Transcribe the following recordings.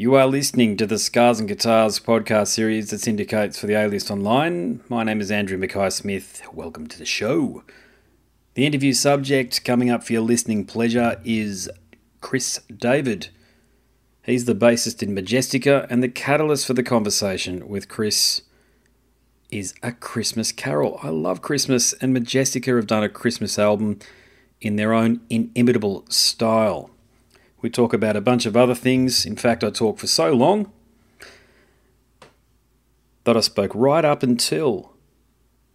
You are listening to the Scars and Guitars podcast series that syndicates for the A List Online. My name is Andrew Mackay Smith. Welcome to the show. The interview subject coming up for your listening pleasure is Chris David. He's the bassist in Majestica, and the catalyst for the conversation with Chris is A Christmas Carol. I love Christmas, and Majestica have done a Christmas album in their own inimitable style. We talk about a bunch of other things. In fact, I talked for so long that I spoke right up until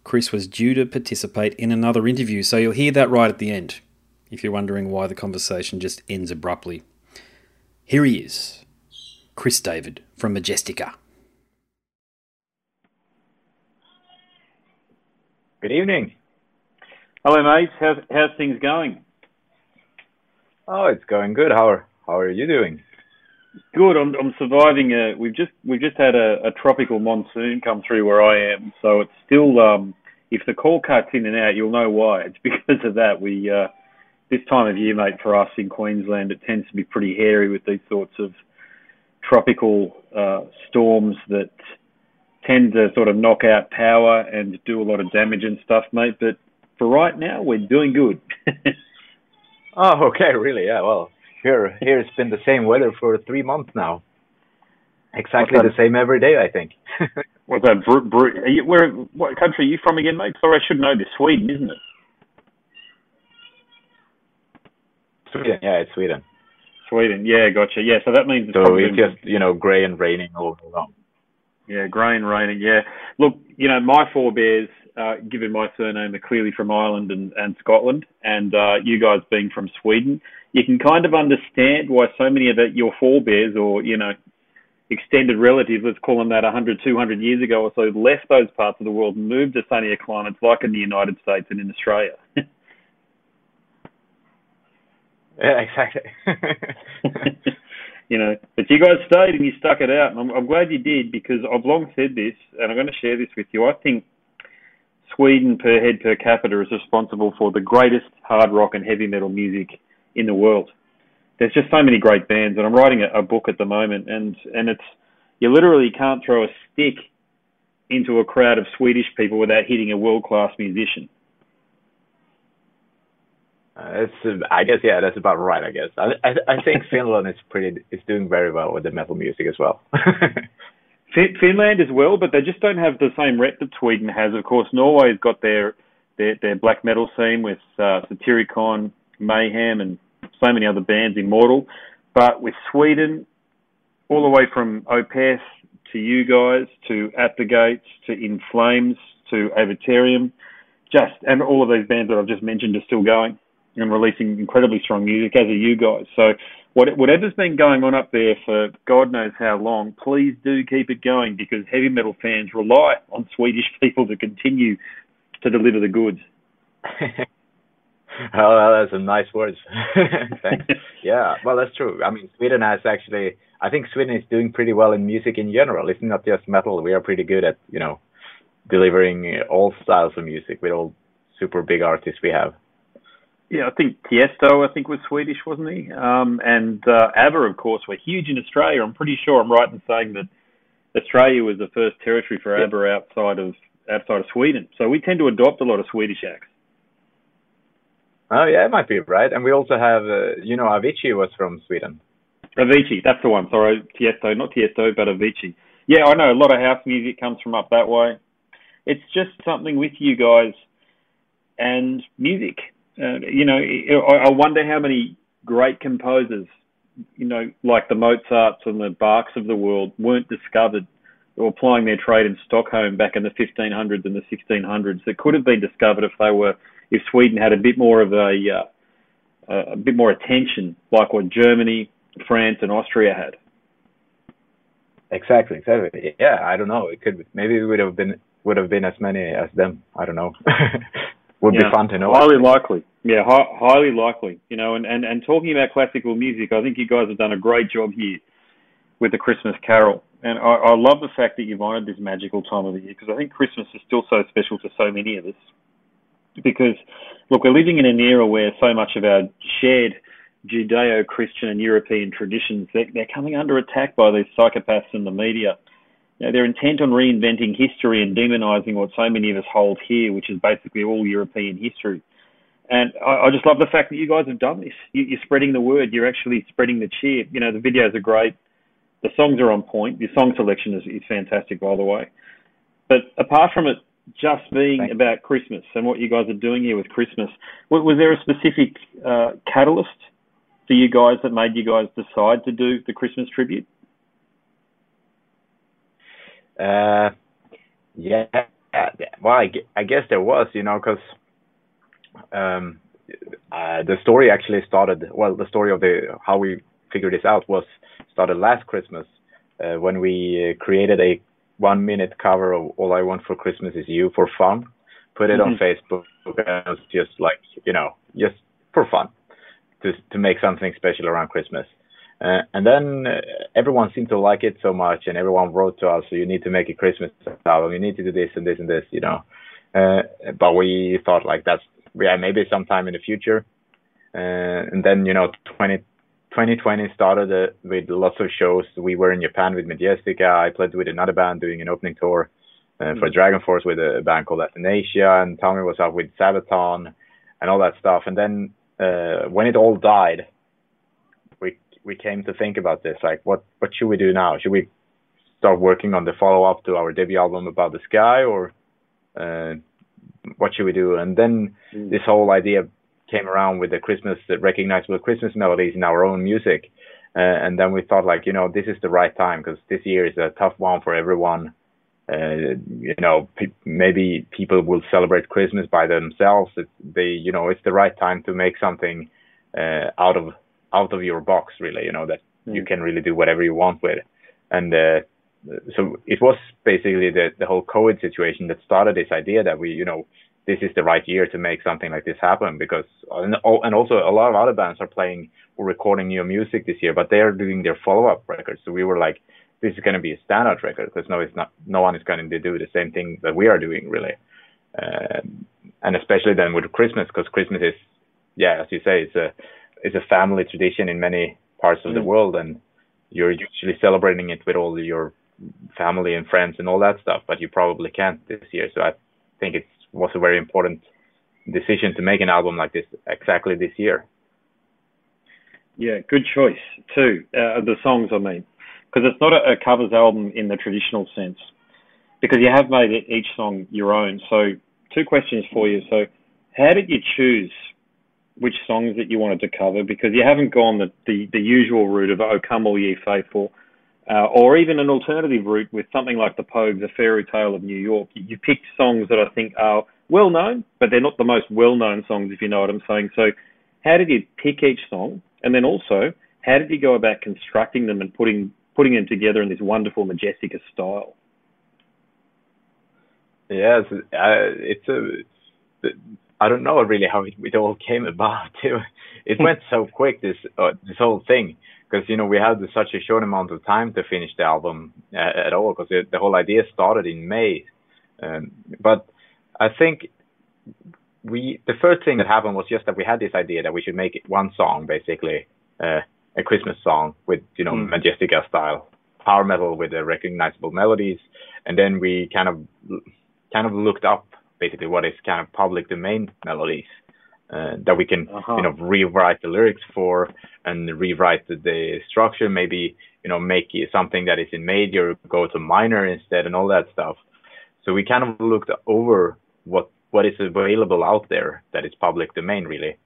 Chris was due to participate in another interview. So you'll hear that right at the end if you're wondering why the conversation just ends abruptly. Here he is, Chris David from Majestica. Good evening. Hello, mate. How's, how's things going? Oh, it's going good. How are how are you doing? Good. I'm I'm surviving. A, we've just we've just had a, a tropical monsoon come through where I am, so it's still. Um, if the call cuts in and out, you'll know why. It's because of that. We uh, this time of year, mate, for us in Queensland, it tends to be pretty hairy with these sorts of tropical uh, storms that tend to sort of knock out power and do a lot of damage and stuff, mate. But for right now, we're doing good. Oh, okay, really? Yeah. Well, here here it's been the same weather for three months now. Exactly the same every day, I think. What's that? Bru- Bru- are you, where? What country are you from again, mate? Sorry, I should know this. Sweden, isn't it? Sweden. Yeah, it's Sweden. Sweden. Yeah, gotcha. Yeah, so that means it's So probably it's just you know grey and raining all day long. Yeah, grey and raining. Yeah. Look, you know, my forebears, uh, given my surname, are clearly from Ireland and, and Scotland, and uh, you guys being from Sweden, you can kind of understand why so many of the, your forebears or, you know, extended relatives, let's call them that 100, 200 years ago or so, left those parts of the world and moved to sunnier climates like in the United States and in Australia. Yeah, exactly. you know, but you guys stayed and you stuck it out, and I'm, I'm glad you did because I've long said this, and I'm going to share this with you. I think Sweden per head per capita is responsible for the greatest hard rock and heavy metal music in the world. There's just so many great bands, and I'm writing a, a book at the moment, and and it's you literally can't throw a stick into a crowd of Swedish people without hitting a world class musician. Uh, I guess yeah, that's about right. I guess I I, I think Finland is pretty is doing very well with the metal music as well. Fin- Finland as well, but they just don't have the same rep that Sweden has. Of course, Norway's got their their, their black metal scene with uh, Satyricon, Mayhem, and so many other bands, Immortal. But with Sweden, all the way from Opeth to you guys to At the Gates to In Flames to Avatarium, just and all of these bands that I've just mentioned are still going and releasing incredibly strong music, as are you guys. So what, whatever's been going on up there for God knows how long, please do keep it going because heavy metal fans rely on Swedish people to continue to deliver the goods. Oh, that's some nice words. Thanks. yeah, well, that's true. I mean, Sweden has actually. I think Sweden is doing pretty well in music in general. It's not just metal. We are pretty good at you know delivering all styles of music with all super big artists we have. Yeah, I think Tiesto, I think, was Swedish, wasn't he? Um, and uh, ABBA, of course, were huge in Australia. I'm pretty sure I'm right in saying that Australia was the first territory for. ABBA outside of outside of Sweden. So we tend to adopt a lot of Swedish acts. Oh yeah, it might be right. And we also have, uh, you know, Avicii was from Sweden. Avicii, that's the one. Sorry, Tiesto, not Tiesto, but Avicii. Yeah, I know a lot of house music comes from up that way. It's just something with you guys and music. Uh, you know, I wonder how many great composers, you know, like the Mozarts and the Bachs of the world, weren't discovered or applying their trade in Stockholm back in the 1500s and the 1600s that could have been discovered if they were, if Sweden had a bit more of a, uh, a bit more attention, like what Germany, France, and Austria had. Exactly, exactly. Yeah, I don't know. It could maybe it would have been would have been as many as them. I don't know. would Yeah. be fun to know. Highly likely. Yeah, hi- highly likely. You know, and, and, and talking about classical music, I think you guys have done a great job here with the Christmas Carol. And I, I love the fact that you've honoured this magical time of the year because I think Christmas is still so special to so many of us. Because, look, we're living in an era where so much of our shared Judeo-Christian and European traditions, they're, they're coming under attack by these psychopaths in the media. You know, they're intent on reinventing history and demonizing what so many of us hold here, which is basically all European history. And I, I just love the fact that you guys have done this. You, you're spreading the word. You're actually spreading the cheer. You know, the videos are great. The songs are on point. Your song selection is, is fantastic, by the way. But apart from it just being Thanks. about Christmas and what you guys are doing here with Christmas, was, was there a specific uh, catalyst for you guys that made you guys decide to do the Christmas tribute? Uh, yeah, well, I, I guess there was, you know, because um, uh, the story actually started. Well, the story of the how we figured this out was started last Christmas uh, when we uh, created a one minute cover of All I Want for Christmas Is You for fun. Put it mm-hmm. on Facebook and it was just like you know just for fun to to make something special around Christmas. Uh, and then uh, everyone seemed to like it so much, and everyone wrote to us, "So you need to make a Christmas album. You need to do this and this and this," you know. Uh, but we thought like that's yeah maybe sometime in the future. Uh, and then you know 20, 2020 started uh, with lots of shows. We were in Japan with Majestica. I played with another band doing an opening tour uh, for mm. Dragon Force with a band called Athanasia, and Tommy was out with Sabaton and all that stuff. And then uh, when it all died, we came to think about this. Like, what what should we do now? Should we start working on the follow up to our debut album about the Sky, or uh, what should we do? And then mm. this whole idea came around with the Christmas the recognizable Christmas melodies in our own music. Uh, and then we thought like, you know, this is the right time because this year is a tough one for everyone. Uh, you know, pe- maybe people will celebrate Christmas by themselves. It, they, you know, it's the right time to make something uh, out of out of your box, really. You know that mm. you can really do whatever you want with. And uh, so it was basically the the whole COVID situation that started this idea that we, you know, this is the right year to make something like this happen because and, and also a lot of other bands are playing or recording new music this year, but they are doing their follow up records. So we were like this is going to be a standout record because no, it's not. No one is going to do the same thing that we are doing, really. Uh, and especially then with Christmas, because Christmas is, yeah, as you say, it's a it's a family tradition in many parts of mm. the world, and you're usually celebrating it with all your family and friends and all that stuff. But you probably can't this year, so I think it was a very important decision to make an album like this exactly this year. Yeah, good choice too. Uh, the songs, I mean because it's not a, a, covers album in the traditional sense, because you have made each song your own. So, two questions for you. So, how did you choose which songs that you wanted to cover? Because you haven't gone the, the, the usual route of "Oh Come All Ye Faithful," uh, or even an alternative route with something like the Pogues, "A Fairy Tale of New York." You, you picked songs that I think are well known, but they're not the most well known songs, if you know what I'm saying. So, how did you pick each song? And then also, how did you go about constructing them and putting putting them together in this wonderful Majestica style. Yes, uh, it's a. I don't know really how it, it all came about. It, went so quick this uh, this whole thing because you know we had such a short amount of time to finish the album uh, at all because the whole idea started in May. Um, but I think we the first thing that happened was just that we had this idea that we should make it one song basically uh, a Christmas song with you know mm. Majestica style power metal with the recognizable melodies, and then we kind of kind of looked up basically what is kind of public domain melodies uh, that we can uh-huh. you know rewrite the lyrics for and rewrite the, the, structure maybe you know make something that is in major go to minor instead and all that stuff so we kind of looked over what what is available out there that is public domain really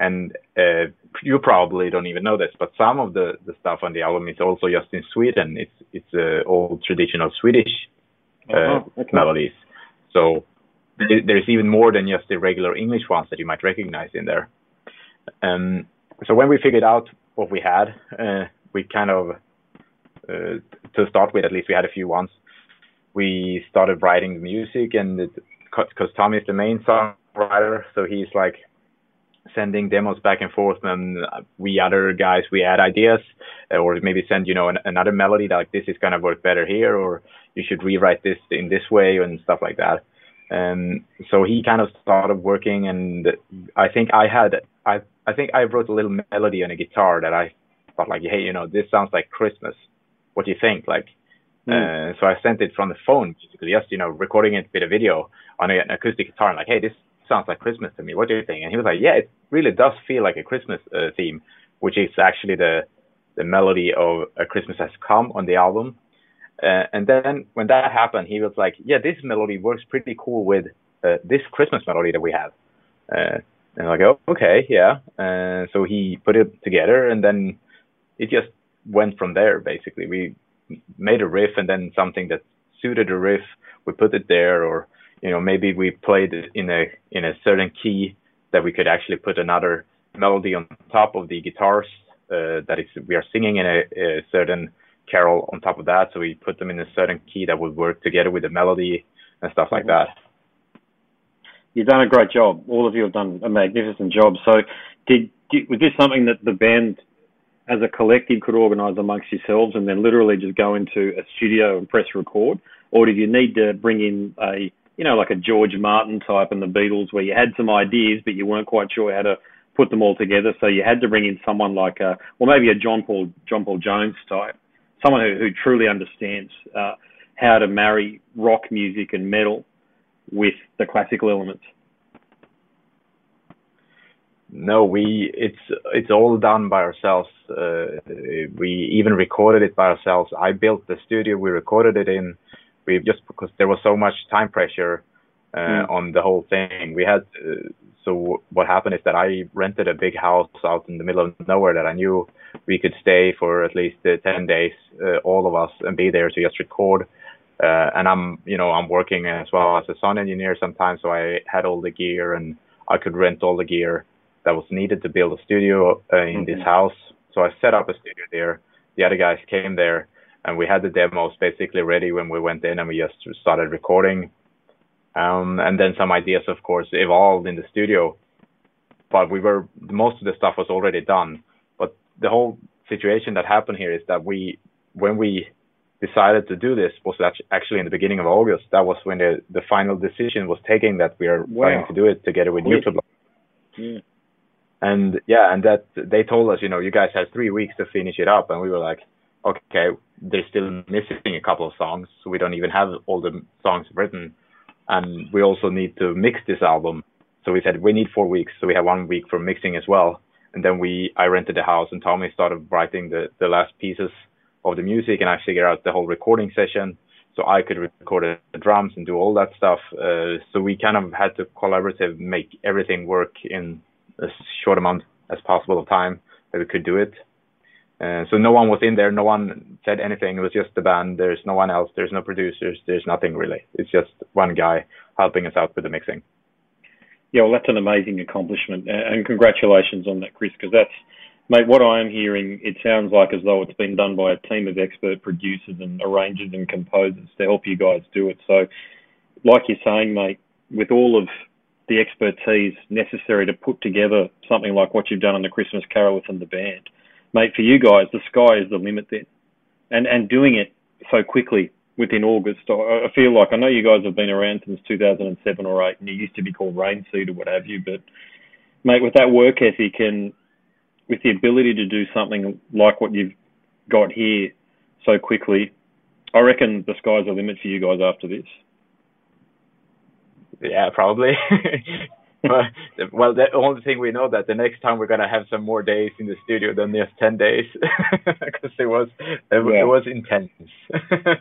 and uh, you probably don't even know this, but some of the, the stuff on the album is also just in Sweden. It's it's uh, all traditional Swedish uh, uh-huh. okay. melodies. So there's even more than just the regular English ones that you might recognize in there. Um, so when we figured out what we had, uh, we kind of uh, to start with at least we had a few ones. We started writing the music, and because Tommy is the main songwriter, so he's like sending demos back and forth and we other guys we add ideas or maybe send you know an, another melody that like this is gonna work better here or you should rewrite this in this way and stuff like that and so he kind of started working and i think i had I I think I wrote a little melody on a guitar that I thought like, hey, you know, this sounds like Christmas. What do you think? Like, mm. uh, so I sent it from the phone, basically, just you know, recording it with a video on an acoustic guitar. And like, hey, this sounds like Christmas to me. What do you think? And he was like, yeah, it really does feel like a Christmas uh, theme, which is actually the the melody of A Christmas Has Come on the album. Uh, and then when that happened, he was like, yeah, this melody works pretty cool with uh, this Christmas melody that we have. Uh, and I go, oh, okay, yeah. Uh, so he put it together, and then it just went from there. Basically, we made a riff, and then something that suited the riff, we put it there, or you know, maybe we played it in a in a certain key that we could actually put another melody on top of the guitars uh, that is we are singing in a, a, certain carol on top of that. So we put them in a certain key that would work together with the melody and stuff like that. You've done a great job. All of you have done a magnificent job. So, did, did was this something that the band, as a collective, could organise amongst yourselves, and then literally just go into a studio and press record, or did you need to bring in a you know like a George Martin type and the Beatles, where you had some ideas but you weren't quite sure how to put them all together. So you had to bring in someone like, a, well, maybe a John Paul John Paul Jones type, someone who, who truly understands uh, how to marry rock music and metal with the classical elements. No, we it's it's all done by ourselves. Uh, we even recorded it by ourselves. I built the studio we recorded it in. We just because there was so much time pressure uh, mm. on the whole thing. We had uh, so what happened is that I rented a big house out in the middle of nowhere that I knew we could stay for at least uh, 10 days, uh, all of us, and be there to just record. Uh, and I'm, you know, I'm working as well as a sound engineer sometimes, so I had all the gear and I could rent all the gear that was needed to build a studio uh, in mm-hmm. this house. So I set up a studio there. The other guys came there, and we had the demos basically ready when we went in, and we just started recording um, and then some ideas, of course, evolved in the studio. But we were most of the stuff was already done. But the whole situation that happened here is that we, when we decided to do this, was actually in the beginning of August. That was when the the final decision was taken that we are wow. planning to do it together with YouTube. Yeah. And yeah, and that they told us, you know, you guys have three weeks to finish it up, and we were like, okay, they're still missing a couple of songs, so we don't even have all the songs written and we also need to mix this album. So we said we need four weeks, so we have one week for mixing as well. And then we, I rented the house, and Tommy started writing the the last pieces of the music, and I figured out the whole recording session, so I could record the drums and do all that stuff. Uh, so we kind of had to collaborative make everything work in as short amount as possible of time that we could do it. Uh, so no one was in there. No one said anything. It was just the band. There's no one else. There's no producers. There's nothing really. It's just one guy helping us out with the mixing. Yeah, well, that's an amazing accomplishment, and congratulations on that, Chris. Because that's, mate, what I am hearing. It sounds like as though it's been done by a team of expert producers and arrangers and composers to help you guys do it. So, like you're saying, mate, with all of the expertise necessary to put together something like what you've done on the Christmas Carol within the band mate, for you guys, the sky is the limit then. And and doing it so quickly within August, I, feel like I know you guys have been around since 2007 or 8, and you used to be called ReinXeed or what have you. But mate, with that work ethic and with the ability to do something like what you've got here so quickly, I reckon the sky's the limit for you guys after this. Yeah, probably. well, the only thing we know that the next time we're gonna have some more days in the studio than just ten days, because it was it, yeah. it was intense.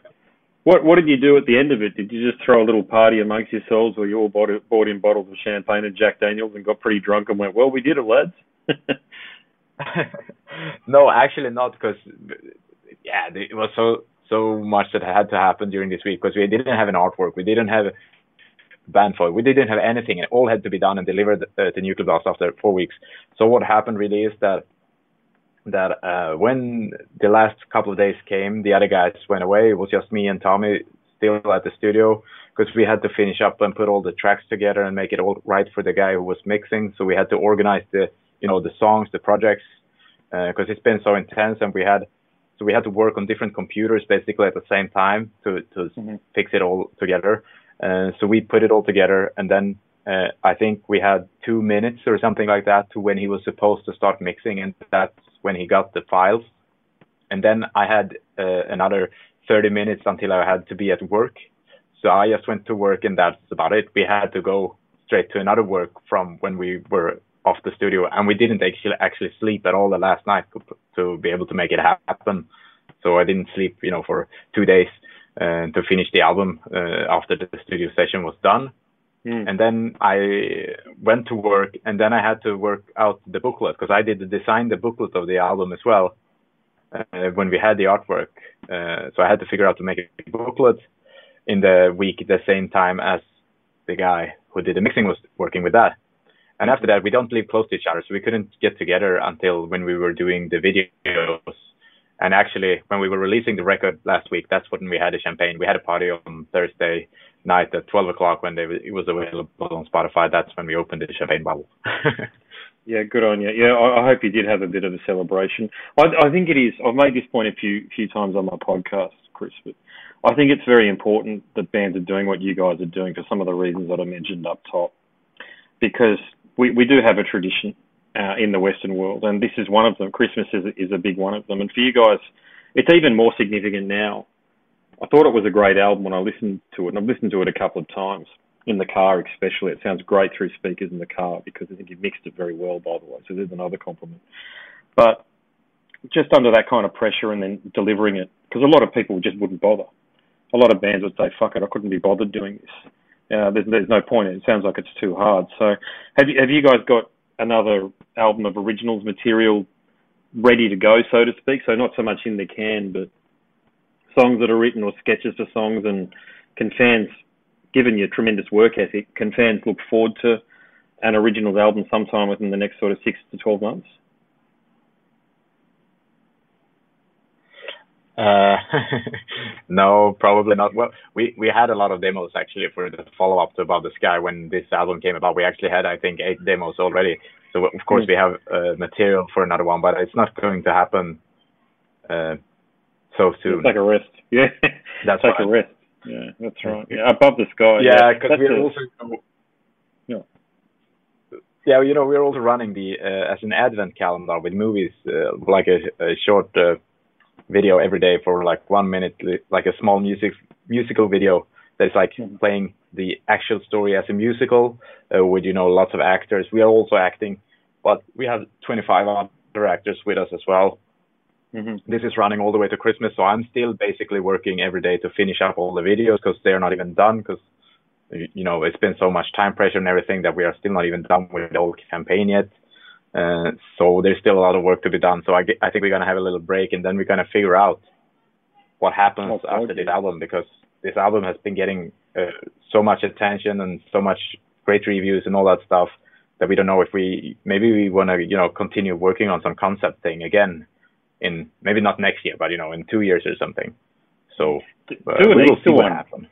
what what did you do at the end of it? Did you just throw a little party amongst yourselves, or you all bought, bought in bottles of champagne and Jack Daniels and got pretty drunk and went, "Well, we did it, lads." no, actually not, because yeah, it was so so much that had to happen during this week because we didn't have an artwork, we didn't have band for it. We didn't have anything. It all had to be done and delivered uh, to Nuclear Blast after four weeks. So what happened really is that that uh, when the last couple of days came, the other guys went away. It was just me and Tommy still at the studio because we had to finish up and put all the tracks together and make it all right for the guy who was mixing. So we had to organize the you know the songs, the projects because uh, it's been so intense and we had so we had to work on different computers basically at the same time to to mm-hmm. fix it all together. Uh, so we put it all together, and then uh, I think we had two minutes or something like that to when he was supposed to start mixing, and that's when he got the files. And then I had uh, another 30 minutes until I had to be at work. So I just went to work, and that's about it. We had to go straight to another work from when we were off the studio, and we didn't actually actually sleep at all the last night to, to be able to make it happen. So I didn't sleep, you know, for two days uh, to finish the album uh, after the studio session was done. Mm. And then I went to work, and then I had to work out the booklet because I did the design the booklet of the album as well uh, when we had the artwork. Uh, so I had to figure out to make a booklet in the week at the same time as the guy who did the mixing was working with that. And after that, we don't live close to each other, so we couldn't get together until when we were doing the videos. And actually, when we were releasing the record last week, that's when we had a champagne. We had a party on Thursday night at 12 o'clock when they, it was available on Spotify. That's when we opened the champagne bottle. yeah, good on you. Yeah, I, I, hope you did have a bit of a celebration. I, I think it is. I've made this point a few few times on my podcast, Chris, but I think it's very important that bands are doing what you guys are doing for some of the reasons that I mentioned up top. Because we, we do have a tradition uh, in the Western world, and this is one of them. Christmas is, is a big one of them. And for you guys, it's even more significant now. I thought it was a great album when I listened to it, and I've listened to it a couple of times in the car, especially. It sounds great through speakers in the car because I think you've mixed it very well, by the way. So there's another compliment. But just under that kind of pressure and then delivering it, because a lot of people just wouldn't bother a lot of bands would say, "Fuck it, I couldn't be bothered doing this." Uh, there's, there's no point. It sounds like it's too hard. So, have you have you guys got another album of originals material ready to go, so to speak? So not so much in the can, but songs that are written or sketches for songs. And can fans, given your tremendous work ethic, can fans look forward to an originals album sometime within the next sort of six to twelve months? Uh, no, probably not. Well, we we had a lot of demos actually for the follow up to Above the Sky when this album came about. We actually had I think eight demos already. So of course we have uh, material for another one, but it's not going to happen uh, so soon. It's like a rest. Yeah, that's like right. a rest. Yeah, that's right. Yeah, Above the Sky. Yeah, because yeah, we're also. Yeah. Yeah, you know, we're also running the uh, as an advent calendar with movies, uh, like a, a short uh, video every day for like one minute, like a small music musical video that's like mm-hmm. playing the actual story as a musical uh, with you know lots of actors. We are also acting, but we have 25 other actors with us as well. Mm-hmm. This is running all the way to Christmas, so I'm still basically working every day to finish up all the videos because they're not even done because you know it's been so much time pressure and everything that we are still not even done with the whole campaign yet. Uh, so there's still a lot of work to be done. So I, I think we're gonna have a little break and then we're gonna figure out what happens oh, after this album because this album has been getting uh, so much attention and so much great reviews and all that stuff that we don't know if we maybe we want to you know continue working on some concept thing again in maybe not next year but you know in two years or something. So uh, do an Easter one. Happen.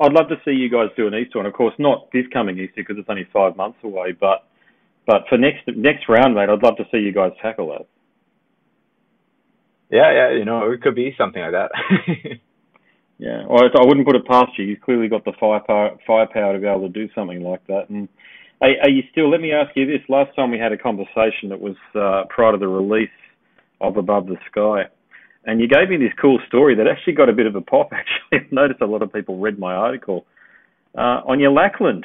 I'd love to see you guys do an Easter one. Of course, not this coming Easter because it's only five months away, but but for next next round, mate, I'd love to see you guys tackle that. Yeah, yeah, you know, it could be something like that. yeah, well, I wouldn't put it past you. You've clearly got the firepower, firepower to be able to do something like that. And are, are you still? Let me ask you this: last time we had a conversation, it was uh, prior to the release of Above the Sky, and you gave me this cool story that actually got a bit of a pop. Actually, I've noticed a lot of people read my article uh, on your Lakland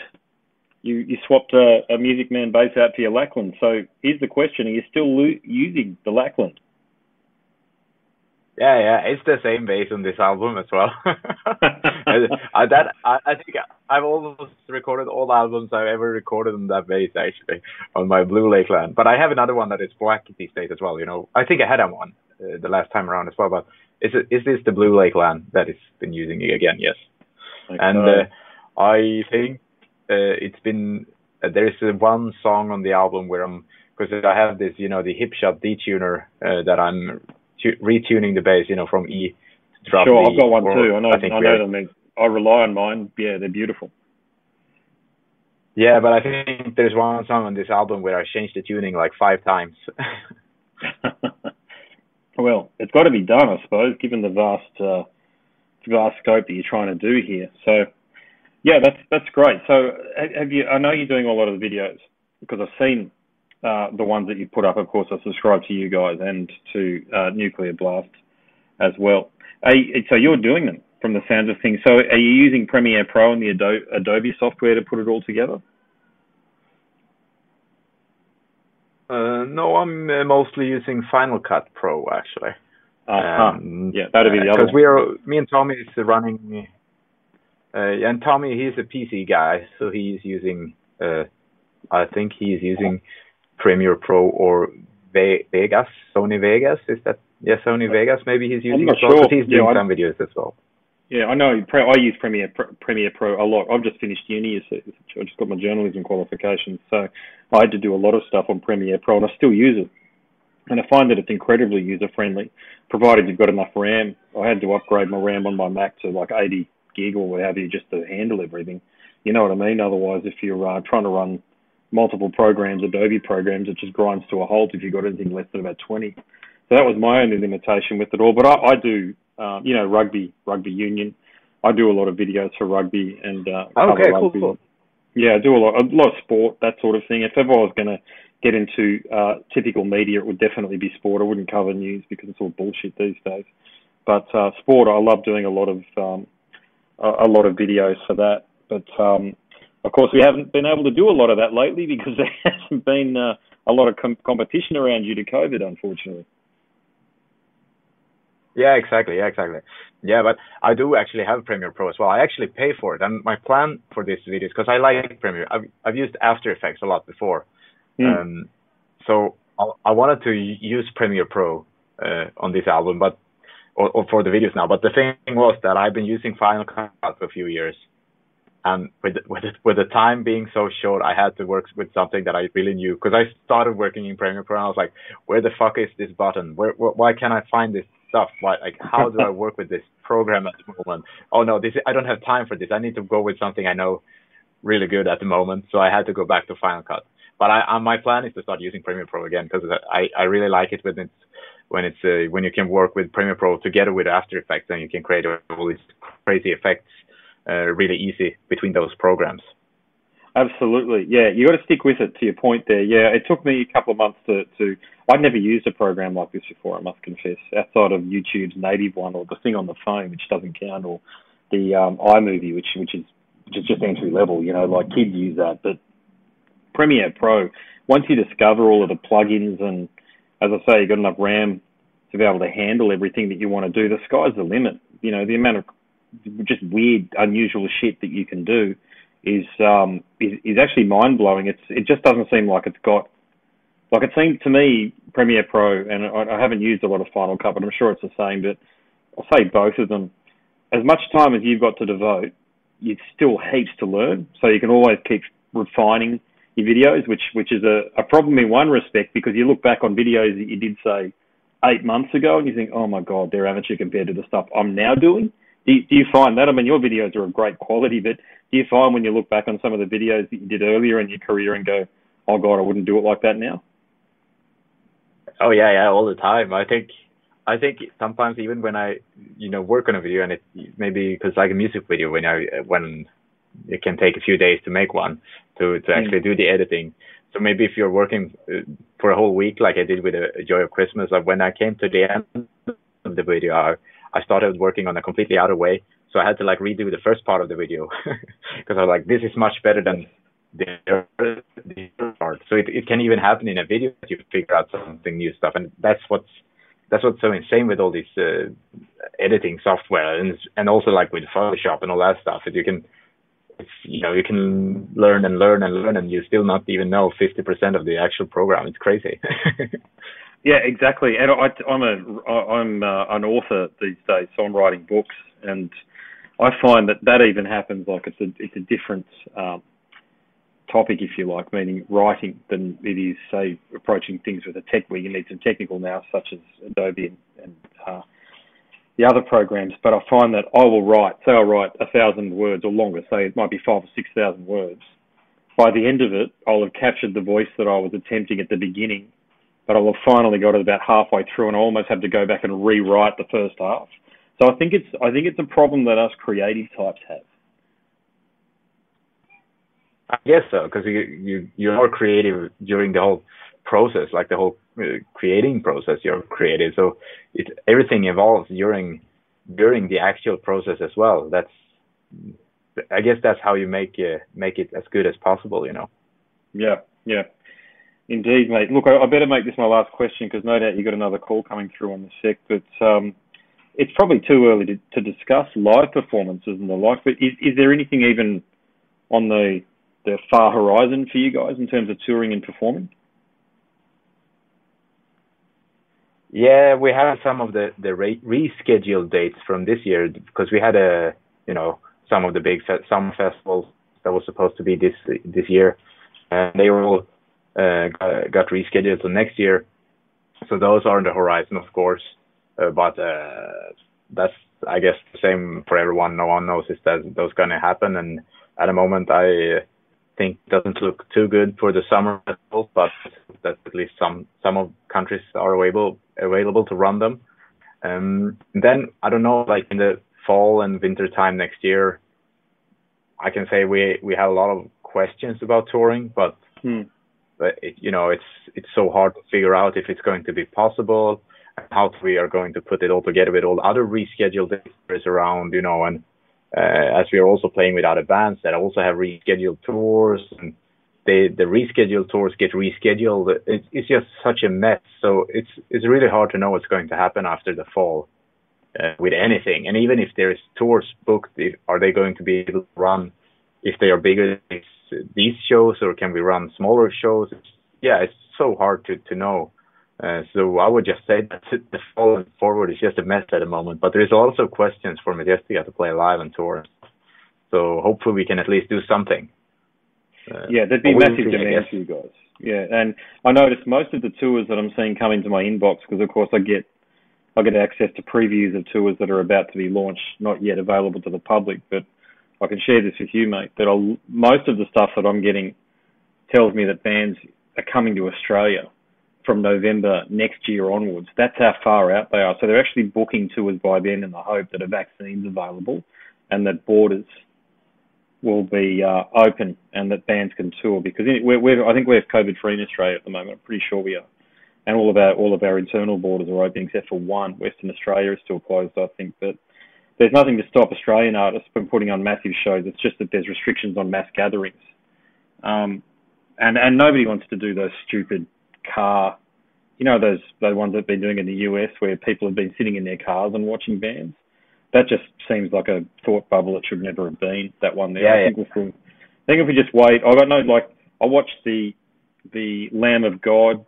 you, you swapped a, a Music Man bass out for your Lakland. So here's the question: Are you still lo- using the Lakland? Yeah, yeah, it's the same bass on this album as well. I, that I, I think I've almost recorded all the albums I've ever recorded on that bass actually on my Blue Lakland. But I have another one that is black these days as well. You know, I think I had one uh, the last time around as well. But is it is this the Blue Lakland that has been using again? Yes. Okay. And uh, I think uh, it's been uh, there is one song on the album where I'm because I have this you know the Hipshot detuner uh, that I'm retuning the bass you know from E to drop Sure, I've got one too. I know I, I know them. I rely on mine. Yeah, they're beautiful. Yeah, but I think there's one song on this album where I changed the tuning like five times. well, it's got to be done, I suppose, given the vast, uh, vast scope that you're trying to do here. So, Yeah, that's that's great. So have you? I know you're doing a lot of the videos because I've seen uh, the ones that you put up. Of course, I subscribe to you guys and to uh, Nuclear Blast as well. You, so you're doing them from the sounds of things. So are you using Premiere Pro and the Adobe, Adobe software to put it all together? Uh, no, I'm uh, mostly using Final Cut Pro actually. Uh-huh. Um, yeah, that'd be the other. Because we are, me and Tommy is running, uh, and Tommy he's a PC guy, so he's using, uh, I think he's using Premiere Pro or Ve- Vegas, Sony Vegas. Is that yeah, Sony Vegas? Maybe he's using. Not sure. He's doing yeah, some videos as well. Yeah, I know. I use Premiere Premiere Pro a lot. I've just finished uni. I just got my journalism qualifications, so I had to do a lot of stuff on Premiere Pro, and I still use it. And I find that it's incredibly user friendly, provided you've got enough RAM. I had to upgrade my RAM on my Mac to like 80 gig or whatever just to handle everything. You know what I mean? Otherwise, if you're uh, trying to run multiple programs, Adobe programs, it just grinds to a halt if you've got anything less than about 20. So that was my only limitation with it all. But I, I do um, you know, rugby, rugby union. I do a lot of videos for rugby and uh, okay, rugby. cool. Yeah, I do a lot, a lot of sport, that sort of thing. If ever I was going to get into uh, typical media, it would definitely be sport. I wouldn't cover news because it's all bullshit these days. But uh, sport, I love doing a lot of um, a, a lot of videos for that. But um, of course, we haven't been able to do a lot of that lately because there hasn't been uh, a lot of com- competition around due to COVID, unfortunately. Yeah, exactly. Yeah, exactly. Yeah, but I do actually have Premiere Pro as well. I actually pay for it, and my plan for this video is because I like Premiere. I've I've used After Effects a lot before, mm. um, so I, I wanted to use Premiere Pro uh, on this album, but or, or for the videos now. But the thing was that I've been using Final Cut for a few years, and with with it, with the time being so short, I had to work with something that I really knew because I started working in Premiere Pro and I was like, where the fuck is this button? Where, where why can't I find this stuff. Why, like, how do I work with this program at the moment? Oh no, this I don't have time for this. I need to go with something I know really good at the moment. So I had to go back to Final Cut. But I, uh, my plan is to start using Premiere Pro again because I, I really like it when it's when it's uh, when you can work with Premiere Pro together with After Effects and you can create all these crazy effects really easy between those programs. Absolutely, yeah. You got to stick with it. To your point there, yeah. It took me a couple of months to to. I'd never used a program like this before. I must confess, outside of YouTube's native one or the thing on the phone, which doesn't count, or the um, iMovie, which which is which is just entry level. You know, like kids use that, but Premiere Pro. Once you discover all of the plugins and, as I say, you've got enough RAM to be able to handle everything that you want to do, the sky's the limit. You know, the amount of just weird, unusual shit that you can do is um, is, is actually mind blowing. It's it just doesn't seem like it's got like it seemed to me Premiere Pro, and I, I haven't used a lot of Final Cut, but I'm sure it's the same. But I'll say both of them. As much time as you've got to devote, you still heaps to learn. So you can always keep refining your videos, which which is a, a problem in one respect because you look back on videos that you did say eight months ago and you think, oh my god, they're amateur compared to the stuff I'm now doing. Do you, do you find that? I mean, your videos are of great quality, but do you find when you look back on some of the videos that you did earlier in your career and go, "Oh God, I wouldn't do it like that now"? Oh yeah, yeah, all the time. I think, I think sometimes even when I, you know, work on a video and it maybe because like a music video when I when it can take a few days to make one to to actually mm. do the editing. So maybe if you're working uh, for a whole week, like I did with a, a Joy of Christmas, like when I came to the end of the video, I, I started working on a completely other way so I had to like redo the first part of the video because I was like, this is much better than the other part. So it, it can even happen in a video that you figure out something new stuff, and that's what's that's what's so insane with all these uh, editing software and and also like with Photoshop and all that stuff. That you can, it's, you know, you can learn and learn and learn, and you still not even know fifty percent of the actual program. It's crazy. yeah, exactly. And I, I'm a I'm uh, an author these days, so I'm writing books and I find that that even happens like it's a it's a different um, topic, if you like, meaning writing, than it is say approaching things with a tech where you need some technical now, such as Adobe and, and uh, the other programs. But I find that I will write, say I write a thousand words or longer, say it might be five or six thousand words. By the end of it, I'll have captured the voice that I was attempting at the beginning, but have finally got it about halfway through, and I almost have to go back and rewrite the first half. So I think it's I think it's a problem that us creative types have. I guess so, because you you you're more creative during the whole process, like the whole uh, creating process. You're creative, so it everything evolves during during the actual process as well. That's I guess that's how you make uh, make it as good as possible. You know. Yeah, yeah, indeed, mate. Look, I, I better make this my last question because no doubt you've got another call coming through on the sec, but. Um, it's probably too early to, to discuss live performances and the like, but is, is there anything even on the the far horizon for you guys in terms of touring and performing? Yeah, we have some of the the re- rescheduled dates from this year because we had a you know some of the big fe- summer festivals that was supposed to be this this year, and they were all uh, got, rescheduled to next year. So those are on the horizon, of course, uh, but uh, that's I guess the same for everyone. No one knows if that those gonna happen, and at the moment I think it doesn't look too good for the summer festivals, but that at least some some of countries are available available to run them. Um, then I don't know, like in the fall and winter time next year, I can say we we have a lot of questions about touring, but hmm. But it, you know it's it's so hard to figure out if it's going to be possible how we are going to put it all together with all other rescheduled days around, you know, and uh, as we are also playing with other bands that also have rescheduled tours and they, the rescheduled tours get rescheduled. It's, it's just such a mess. So it's it's really hard to know what's going to happen after the fall uh, with anything. And even if there's tours booked, are they going to be able to run if they are bigger than these shows, or can we run smaller shows? Yeah, it's so hard to to know. Uh, so I would just say that the fall forward is just a mess at the moment. But there's also questions for Majestica to play live on tour. So hopefully we can at least do something. Uh, yeah, there'd be massive demand for you guys. Yeah, and I noticed most of the tours that I'm seeing come into my inbox because, of course, I get I get access to previews of tours that are about to be launched, not yet available to the public. But I can share this with you, mate. That I'll, most of the stuff that I'm getting tells me that bands are coming to Australia from November next year onwards. That's how far out they are. So they're actually booking tours by then in the hope that a vaccine's available and that borders will be uh, open and that bands can tour because we're, we're, I think we're COVID free in Australia at the moment. I'm pretty sure we are, and all of our all of our internal borders are open except for one. Western Australia is still closed, I think, but there's nothing to stop Australian artists from putting on massive shows. It's just that there's restrictions on mass gatherings, um, and and nobody wants to do those stupid car, you know, those those ones that have been doing in the US where people have been sitting in their cars and watching bands. That just seems like a thought bubble. It should never have been that one there. Yeah, I think yeah. we'll, I think if we just wait, I got no like I watched the the Lamb of God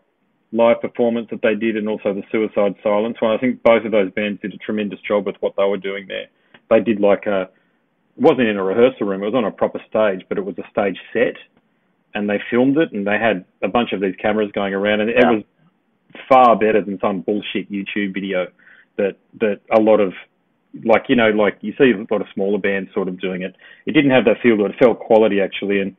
live performance that they did, and also the Suicide Silence one. I think both of those bands did a tremendous job with what they were doing there. They did like a it wasn't in a rehearsal room; it was on a proper stage, but it was a stage set, and they filmed it, and they had a bunch of these cameras going around, and it was far better than some bullshit YouTube video that that a lot of like you know like you see a lot of smaller bands sort of doing it. It didn't have that feel to it. It felt quality actually, and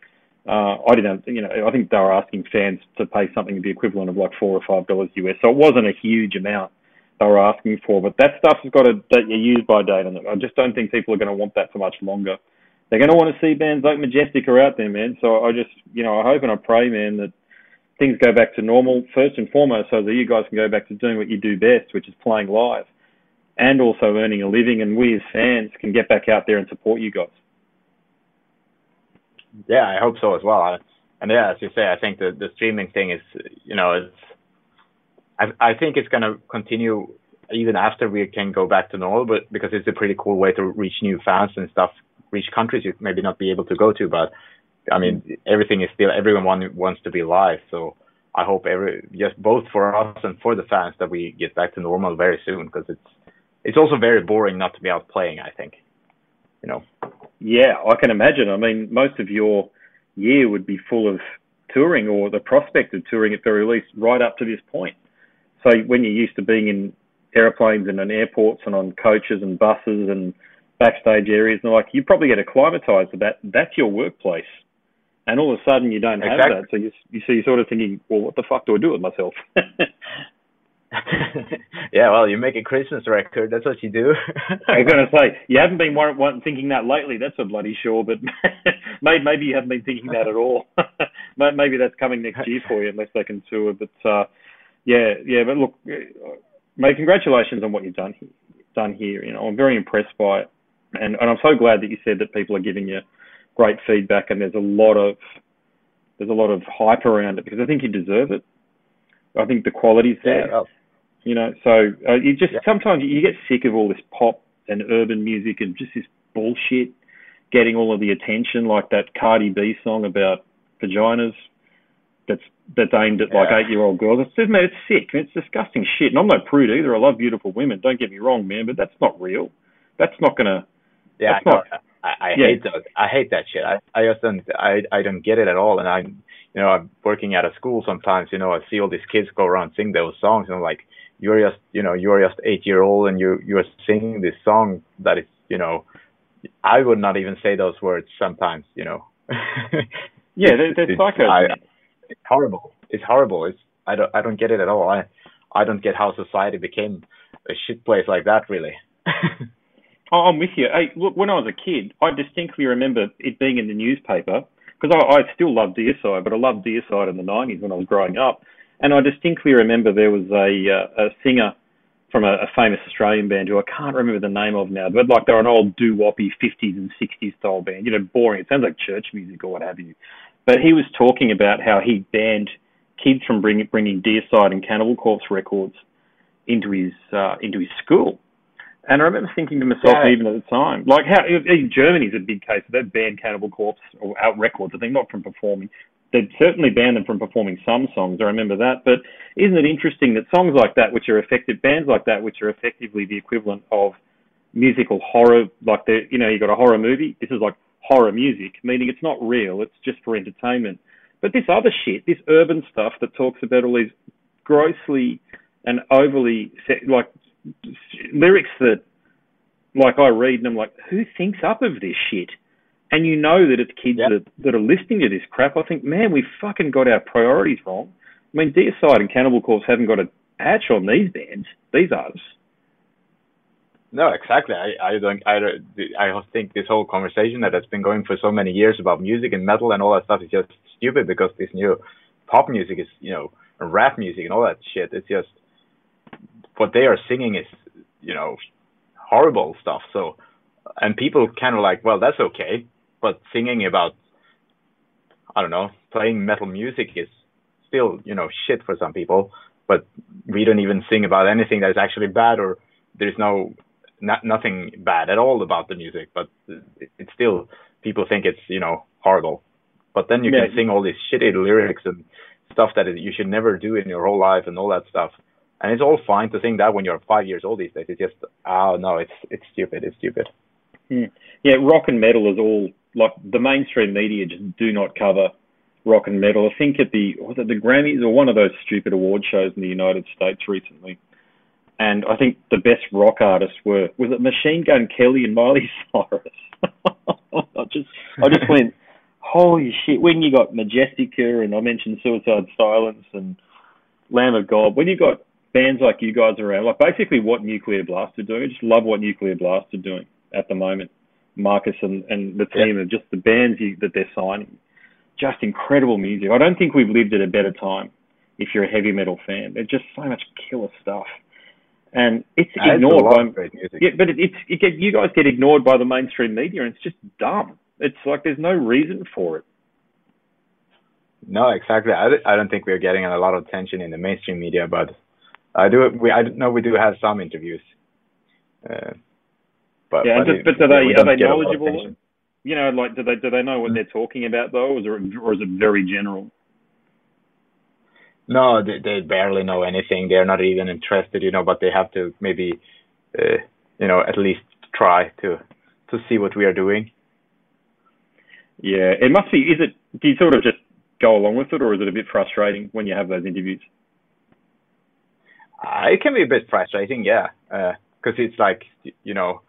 uh, I didn't you know I think they were asking fans to pay something the equivalent of like four or five dollars US, so it wasn't a huge amount they were asking for. But that stuff has got a you use by date it. I just don't think people are going to want that for much longer. They're going to want to see bands like Majestica out there, man. So I just you know I hope and I pray, man, that things go back to normal first and foremost, so that you guys can go back to doing what you do best, which is playing live, and also earning a living, and we as fans can get back out there and support you guys. Yeah, I hope so as well. And yeah, as you say, I think the the streaming thing is, you know, it's. I I think it's gonna continue even after we can go back to normal, but because it's a pretty cool way to reach new fans and stuff, reach countries you maybe not be able to go to, but I mean everything is still everyone want- wants to be live, so I hope every just both for us and for the fans that we get back to normal very soon because it's it's also very boring not to be out playing. I think, you know. Yeah, I can imagine. I mean, most of your year would be full of touring or the prospect of touring at very least right up to this point. So when you're used to being in airplanes and in airports and on coaches and buses and backstage areas and like you probably get acclimatized to that. That's your workplace. And all of a sudden you don't have that. So you, you so you're sort of thinking, well, what the fuck do I do with myself? yeah, well, you make a Christmas record. That's what you do. I was going to say you haven't been one, one, thinking that lately. That's a bloody sure, but maybe maybe you haven't been thinking that at all. maybe that's coming next year for you, unless they can tour. But uh, yeah, yeah. But look, mate, congratulations on what you've done done here. You know, I'm very impressed by it, and and I'm so glad that you said that people are giving you great feedback, and there's a lot of there's a lot of hype around it because I think you deserve it. I think the quality's there. Yeah, well, you know, so uh, you just yeah. sometimes you get sick of all this pop and urban music and just this bullshit getting all of the attention, like that Cardi B song about vaginas. That's that's aimed at like yeah. eight year old girls. It's man, it's sick. It's disgusting shit. And I'm no prude either. I love beautiful women. Don't get me wrong, man. But that's not real. That's not gonna. Yeah, I, not, I, I yeah. hate those. I hate that shit. I I just don't. I I don't get it at all. And I, you know, I'm working at a school sometimes. You know, I see all these kids go around sing those songs, and I'm like, you're just you know you're just eight year old and you you're singing this song that is you know I would not even say those words sometimes you know. Yeah they're, they're psycho it's horrible. It's horrible. It's I don't I don't get it at all. I I don't get how society became a shit place like that really. Oh, I'm with you. Hey look when I was a kid I distinctly remember it being in the newspaper because I, I still love Deicide but I loved Deicide in the 90s when I was growing up and I distinctly remember there was a, uh, a singer from a, a, famous Australian band who I can't remember the name of now, but like they're an old doo-woppy 50s and 60s style band. You know, boring. It sounds like church music or what have you. But he was talking about how he banned kids from bringing bringing Deicide and Cannibal Corpse records into his uh, into his school. And I remember thinking to myself, yeah. even at the time, like how Germany's a big case. They've banned Cannibal Corpse or out records. I think not from performing, they'd certainly banned them from performing some songs. I remember that. But isn't it interesting that songs like that, which are effective, bands like that, which are effectively the equivalent of musical horror, like the, you know, you got a horror movie. This is like horror music, meaning it's not real. It's just for entertainment. But this other shit, this urban stuff that talks about all these grossly and overly like lyrics that, like I read and I'm like, who thinks up of this shit? And you know that it's kids yep. that, that are listening to this crap, I think, man, we fucking got our priorities wrong. I mean, Deicide and Cannibal Corpse haven't got a patch on these bands, these artists. No, exactly. I, I don't. I, I think this whole conversation that has been going for so many years about music and metal and all that stuff is just stupid because this new pop music is, you know, rap music and all that shit. It's just what they are singing is, you know, horrible stuff. So, and people kind of like, well, that's okay but singing about I don't know, playing metal music is still, you know, shit for some people. But we don't even sing about anything that is actually bad, or there's no, not, nothing bad at all about the music. But it's still people think it's, you know, horrible. But then you yeah. can sing all these shitty lyrics and stuff that you should never do in your whole life and all that stuff. And it's all fine to sing that when you're five years old these days. It's just, oh no, it's it's stupid. It's stupid. Yeah, rock and metal is all like the mainstream media just do not cover rock and metal. I think at the was it the Grammys or one of those stupid award shows in the United States recently, and I think the best rock artists were was it Machine Gun Kelly and Miley Cyrus. I just I just went holy shit when you got Majestica and I mentioned Suicide Silence and Lamb of God when you got bands like you guys around like basically what Nuclear Blast are doing I just love what Nuclear Blast are doing at the moment Marcus and, and the team yeah. just the bands you, that they're signing. Just incredible music. I don't think we've lived at a better time if you're a heavy metal fan. There's just so much killer stuff. And it's ignored by yeah, but it, it's it get, you guys get ignored by the mainstream media, and it's just dumb. It's like there's no reason for it. No, exactly. I, I don't think we're getting a lot of attention in the mainstream media, but I do. We I know we do have some interviews. Uh, but yeah, but, but do they are they knowledgeable? You know, like do they do they know what they're talking about though, or is it, or is it very general? No, they, they barely know anything. They're not even interested, you know. But they have to maybe, uh, you know, at least try to to see what we are doing. Yeah, it must be. Is it? Do you sort of just go along with it, or is it a bit frustrating when you have those interviews? Uh, it can be a bit frustrating, yeah, because uh, it's like you know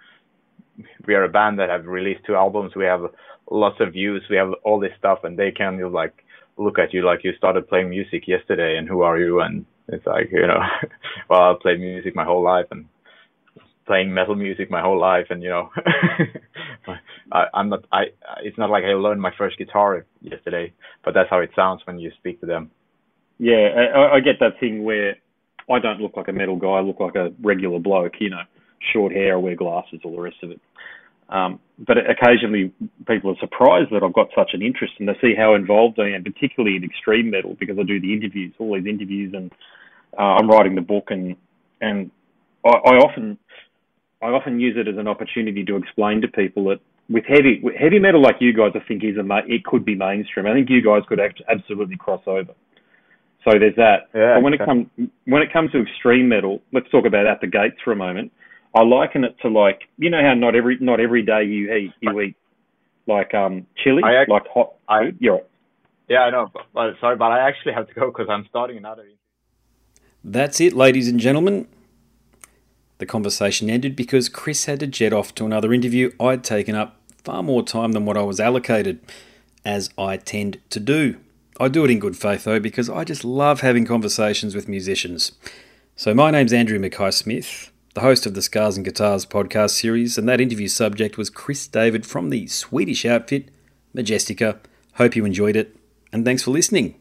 we are a band that have released two albums. We have lots of views. We have all this stuff, and they of like look at you like you started playing music yesterday, and who are you? And It's like you know, well, I've played music my whole life and playing metal music my whole life, and you know, I, I'm not. I. It's not like I learned my first guitar yesterday, but that's how it sounds when you speak to them. Yeah, I, I get that thing where I don't look like a metal guy. I look like a regular bloke. You know, short hair, I wear glasses, all the rest of it. Um, but occasionally people are surprised that I've got such an interest and they see how involved I am, particularly in extreme metal, because I do the interviews, all these interviews, and uh, I'm writing the book, and and I, I often I often use it as an opportunity to explain to people that with heavy with heavy metal like you guys, I think is a it could be mainstream. I think you guys could act- absolutely cross over. So there's that. Yeah, but when okay. it comes when it comes to extreme metal, let's talk about at the gates for a moment. I liken it to like you know how not every not every day you eat you eat like um chili I, like hot I, food. You're. Yeah, I know. But, sorry, but I actually have to go because I'm starting another. Interview. That's it, ladies and gentlemen. The conversation ended because Chris had to jet off to another interview. I'd taken up far more time than what I was allocated, as I tend to do. I do it in good faith though, because I just love having conversations with musicians. So, my name's Andrew Mackay Smith the host of the Scars and Guitars podcast series, and that interview subject was Chris David from the Swedish outfit Majestica. Hope you enjoyed it, and thanks for listening.